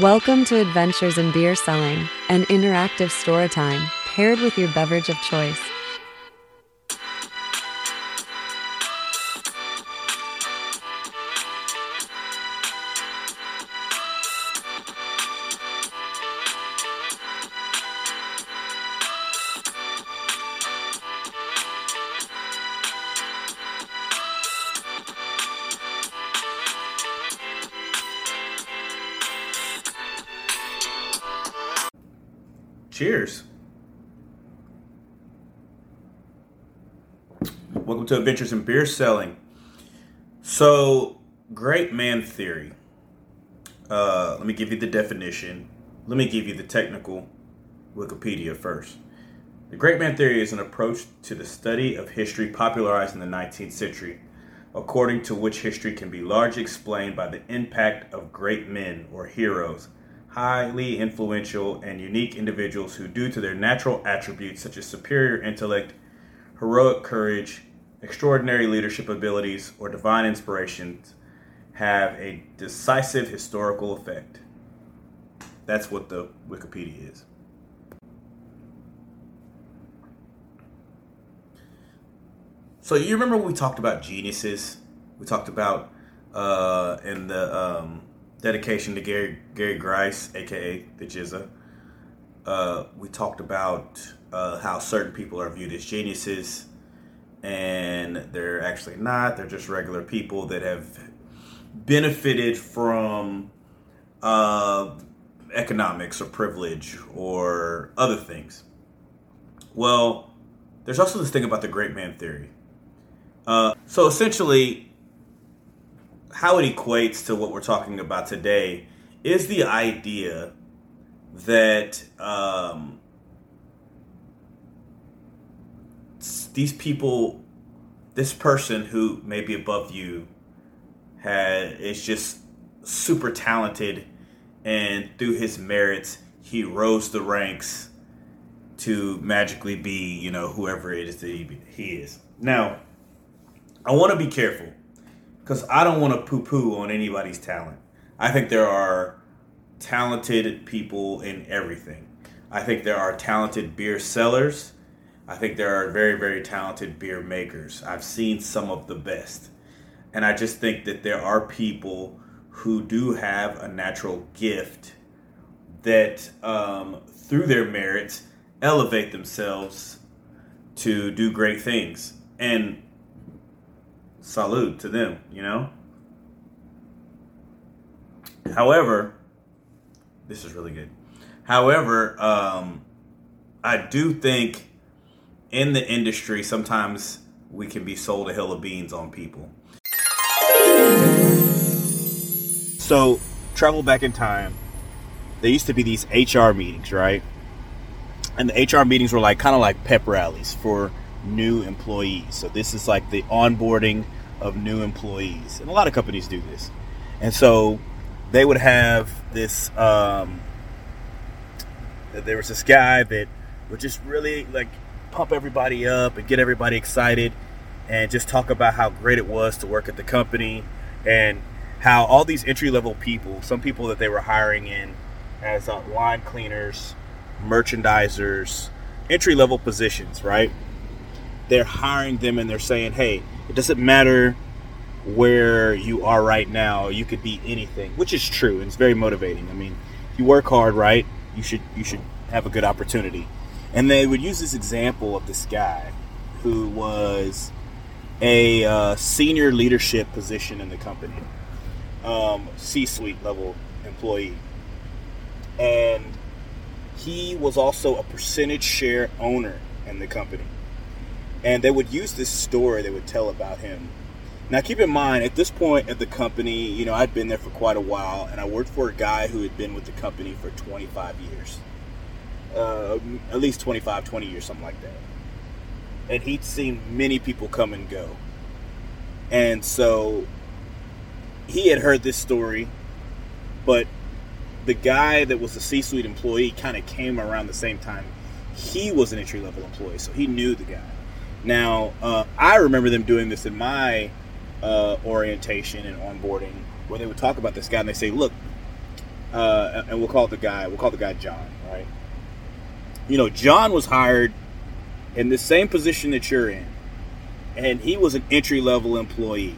Welcome to Adventures in Beer Selling, an interactive story time paired with your beverage of choice. Cheers. Welcome to Adventures in Beer Selling. So, great man theory. Uh, let me give you the definition. Let me give you the technical Wikipedia first. The great man theory is an approach to the study of history popularized in the 19th century, according to which history can be largely explained by the impact of great men or heroes highly influential and unique individuals who, due to their natural attributes such as superior intellect, heroic courage, extraordinary leadership abilities, or divine inspirations, have a decisive historical effect. That's what the Wikipedia is. So you remember when we talked about geniuses? We talked about uh, in the um, dedication to Gary Gary Grice, aka the GZA. Uh, we talked about uh, how certain people are viewed as geniuses, and they're actually not. They're just regular people that have benefited from uh, economics or privilege or other things. Well, there's also this thing about the great man theory. Uh, so essentially, how it equates to what we're talking about today is the idea that um, these people, this person who may be above you, had is just super talented, and through his merits, he rose the ranks to magically be, you know, whoever it is that he, he is. Now, I want to be careful because I don't want to poo poo on anybody's talent. I think there are talented people in everything. I think there are talented beer sellers. I think there are very, very talented beer makers. I've seen some of the best. And I just think that there are people who do have a natural gift that, um, through their merits, elevate themselves to do great things. And salute to them, you know? However, this is really good. However, um, I do think in the industry, sometimes we can be sold a hill of beans on people. So, travel back in time, there used to be these HR meetings, right? And the HR meetings were like kind of like pep rallies for new employees. So this is like the onboarding of new employees, and a lot of companies do this. And so they would have this. Um, there was this guy that would just really like pump everybody up and get everybody excited, and just talk about how great it was to work at the company, and how all these entry level people, some people that they were hiring in as uh, line cleaners, merchandisers, entry level positions, right? They're hiring them and they're saying, hey, it doesn't matter where you are right now. You could be anything, which is true and it's very motivating. I mean, if you work hard, right, you should you should have a good opportunity. And they would use this example of this guy who was a uh, senior leadership position in the company, um, C-suite level employee, and he was also a percentage share owner in the company and they would use this story they would tell about him. Now, keep in mind, at this point at the company, you know, I'd been there for quite a while, and I worked for a guy who had been with the company for 25 years. Uh, at least 25, 20 years, something like that. And he'd seen many people come and go. And so he had heard this story, but the guy that was a C suite employee kind of came around the same time. He was an entry level employee, so he knew the guy. Now, uh, I remember them doing this in my uh, orientation and onboarding, where they would talk about this guy and they say, "Look, uh, and we'll call the guy we'll call the guy John, right? You know, John was hired in the same position that you're in, and he was an entry level employee.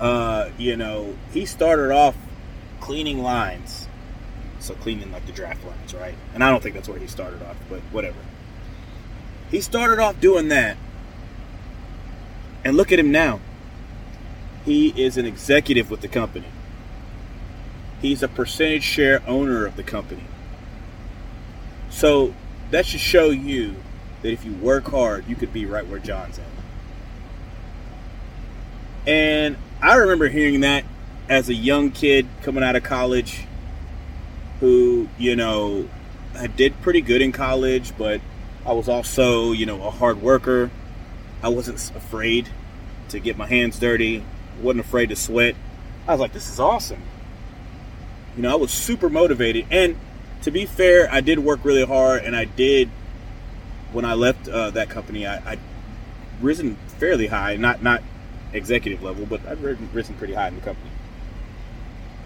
Uh, you know, he started off cleaning lines, so cleaning like the draft lines, right? And I don't think that's where he started off, but whatever. He started off doing that, and look at him now. He is an executive with the company. He's a percentage share owner of the company. So that should show you that if you work hard, you could be right where John's at. And I remember hearing that as a young kid coming out of college who, you know, I did pretty good in college, but I was also, you know, a hard worker. I wasn't afraid to get my hands dirty, wasn't afraid to sweat. I was like, this is awesome. You know, I was super motivated. And to be fair, I did work really hard, and I did, when I left uh, that company, I, I risen fairly high, not not executive level, but I've risen pretty high in the company.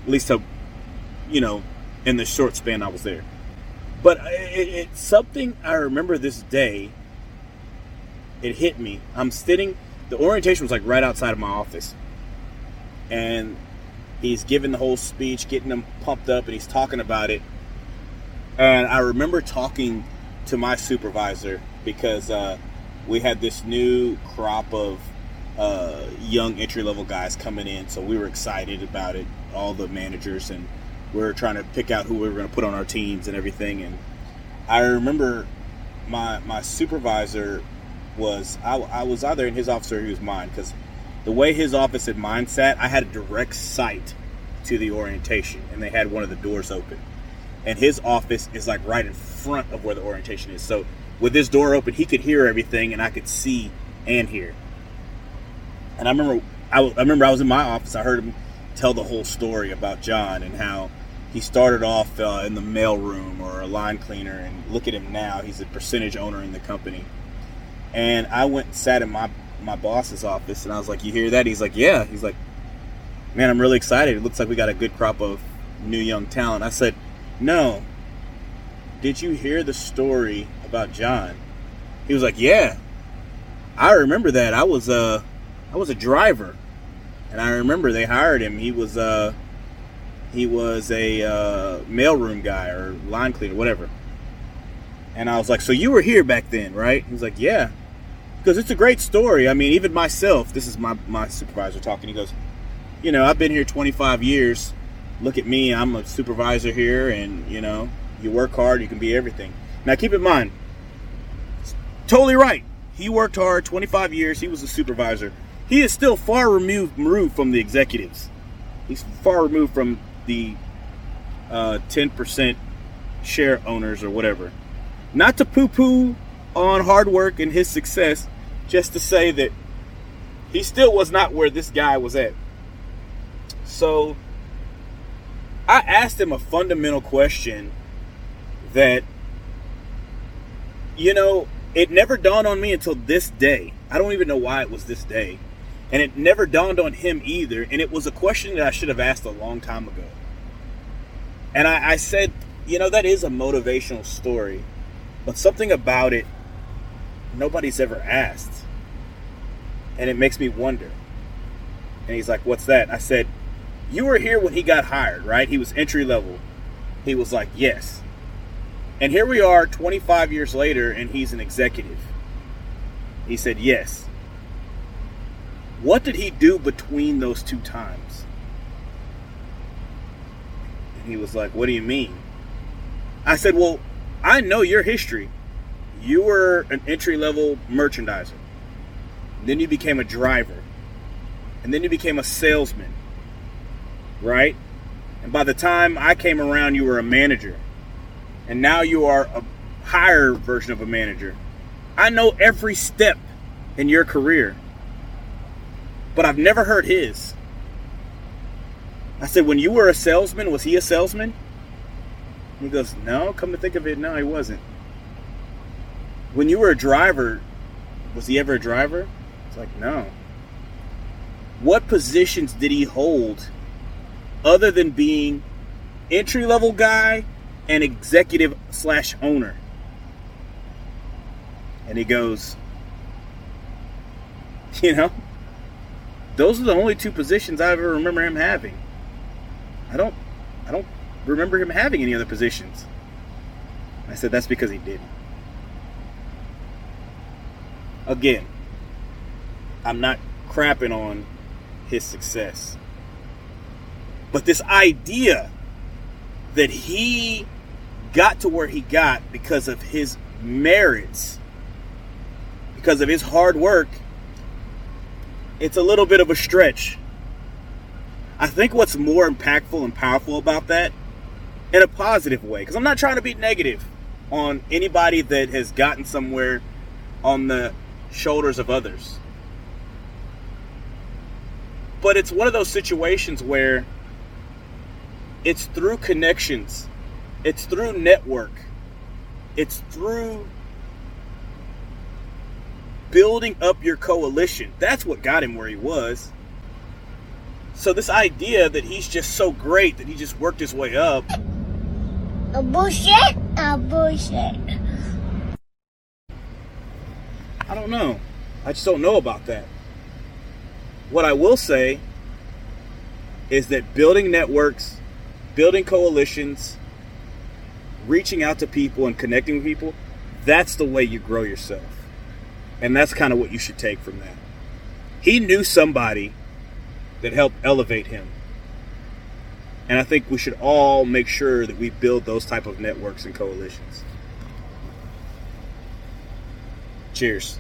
At least, to, you know, in the short span I was there. But it, it's something I remember this day. It hit me. I'm sitting. The orientation was like right outside of my office, and he's giving the whole speech, getting them pumped up, and he's talking about it. And I remember talking to my supervisor because uh, we had this new crop of uh, young entry level guys coming in, so we were excited about it. All the managers and we are trying to pick out who we were going to put on our teams and everything. And I remember my my supervisor was I, I was either in his office or he was mine because the way his office and mine sat, I had a direct sight to the orientation, and they had one of the doors open. And his office is like right in front of where the orientation is. So with this door open, he could hear everything, and I could see and hear. And I remember, I, I remember I was in my office. I heard him tell the whole story about John and how he started off uh, in the mailroom or a line cleaner, and look at him now. He's a percentage owner in the company. And I went and sat in my my boss's office, and I was like, "You hear that?" He's like, "Yeah." He's like, "Man, I'm really excited. It looks like we got a good crop of new young talent." I said, "No. Did you hear the story about John?" He was like, "Yeah, I remember that. I was a, uh, I was a driver, and I remember they hired him. He was uh, he was a uh, mailroom guy or line cleaner, whatever." And I was like, "So you were here back then, right?" He was like, "Yeah." because it's a great story. I mean, even myself, this is my, my supervisor talking. He goes, You know, I've been here 25 years. Look at me. I'm a supervisor here, and, you know, you work hard, you can be everything. Now, keep in mind, totally right. He worked hard 25 years, he was a supervisor. He is still far removed, removed from the executives. He's far removed from the uh, 10% share owners or whatever. Not to poo poo on hard work and his success, just to say that he still was not where this guy was at. So I asked him a fundamental question that, you know, it never dawned on me until this day. I don't even know why it was this day. And it never dawned on him either. And it was a question that I should have asked a long time ago. And I, I said, you know, that is a motivational story. But something about it nobody's ever asked and it makes me wonder. And he's like, What's that? I said, You were here when he got hired, right? He was entry level. He was like, Yes. And here we are 25 years later, and he's an executive. He said, Yes. What did he do between those two times? And he was like, What do you mean? I said, Well, I know your history. You were an entry level merchandiser then you became a driver. And then you became a salesman. Right? And by the time I came around, you were a manager. And now you are a higher version of a manager. I know every step in your career. But I've never heard his. I said, when you were a salesman, was he a salesman? He goes, no, come to think of it, no, he wasn't. When you were a driver, was he ever a driver? It's like, no. What positions did he hold other than being entry level guy and executive slash owner. And he goes, you know, those are the only two positions I ever remember him having. I don't, I don't remember him having any other positions. I said that's because he didn't. Again, I'm not crapping on his success. But this idea that he got to where he got because of his merits, because of his hard work, it's a little bit of a stretch. I think what's more impactful and powerful about that, in a positive way, because I'm not trying to be negative on anybody that has gotten somewhere on the shoulders of others. But it's one of those situations where it's through connections, it's through network, it's through building up your coalition. That's what got him where he was. So this idea that he's just so great that he just worked his way up. A bullshit, a bullshit. I don't know. I just don't know about that. What I will say is that building networks, building coalitions, reaching out to people and connecting with people, that's the way you grow yourself. And that's kind of what you should take from that. He knew somebody that helped elevate him. And I think we should all make sure that we build those type of networks and coalitions. Cheers.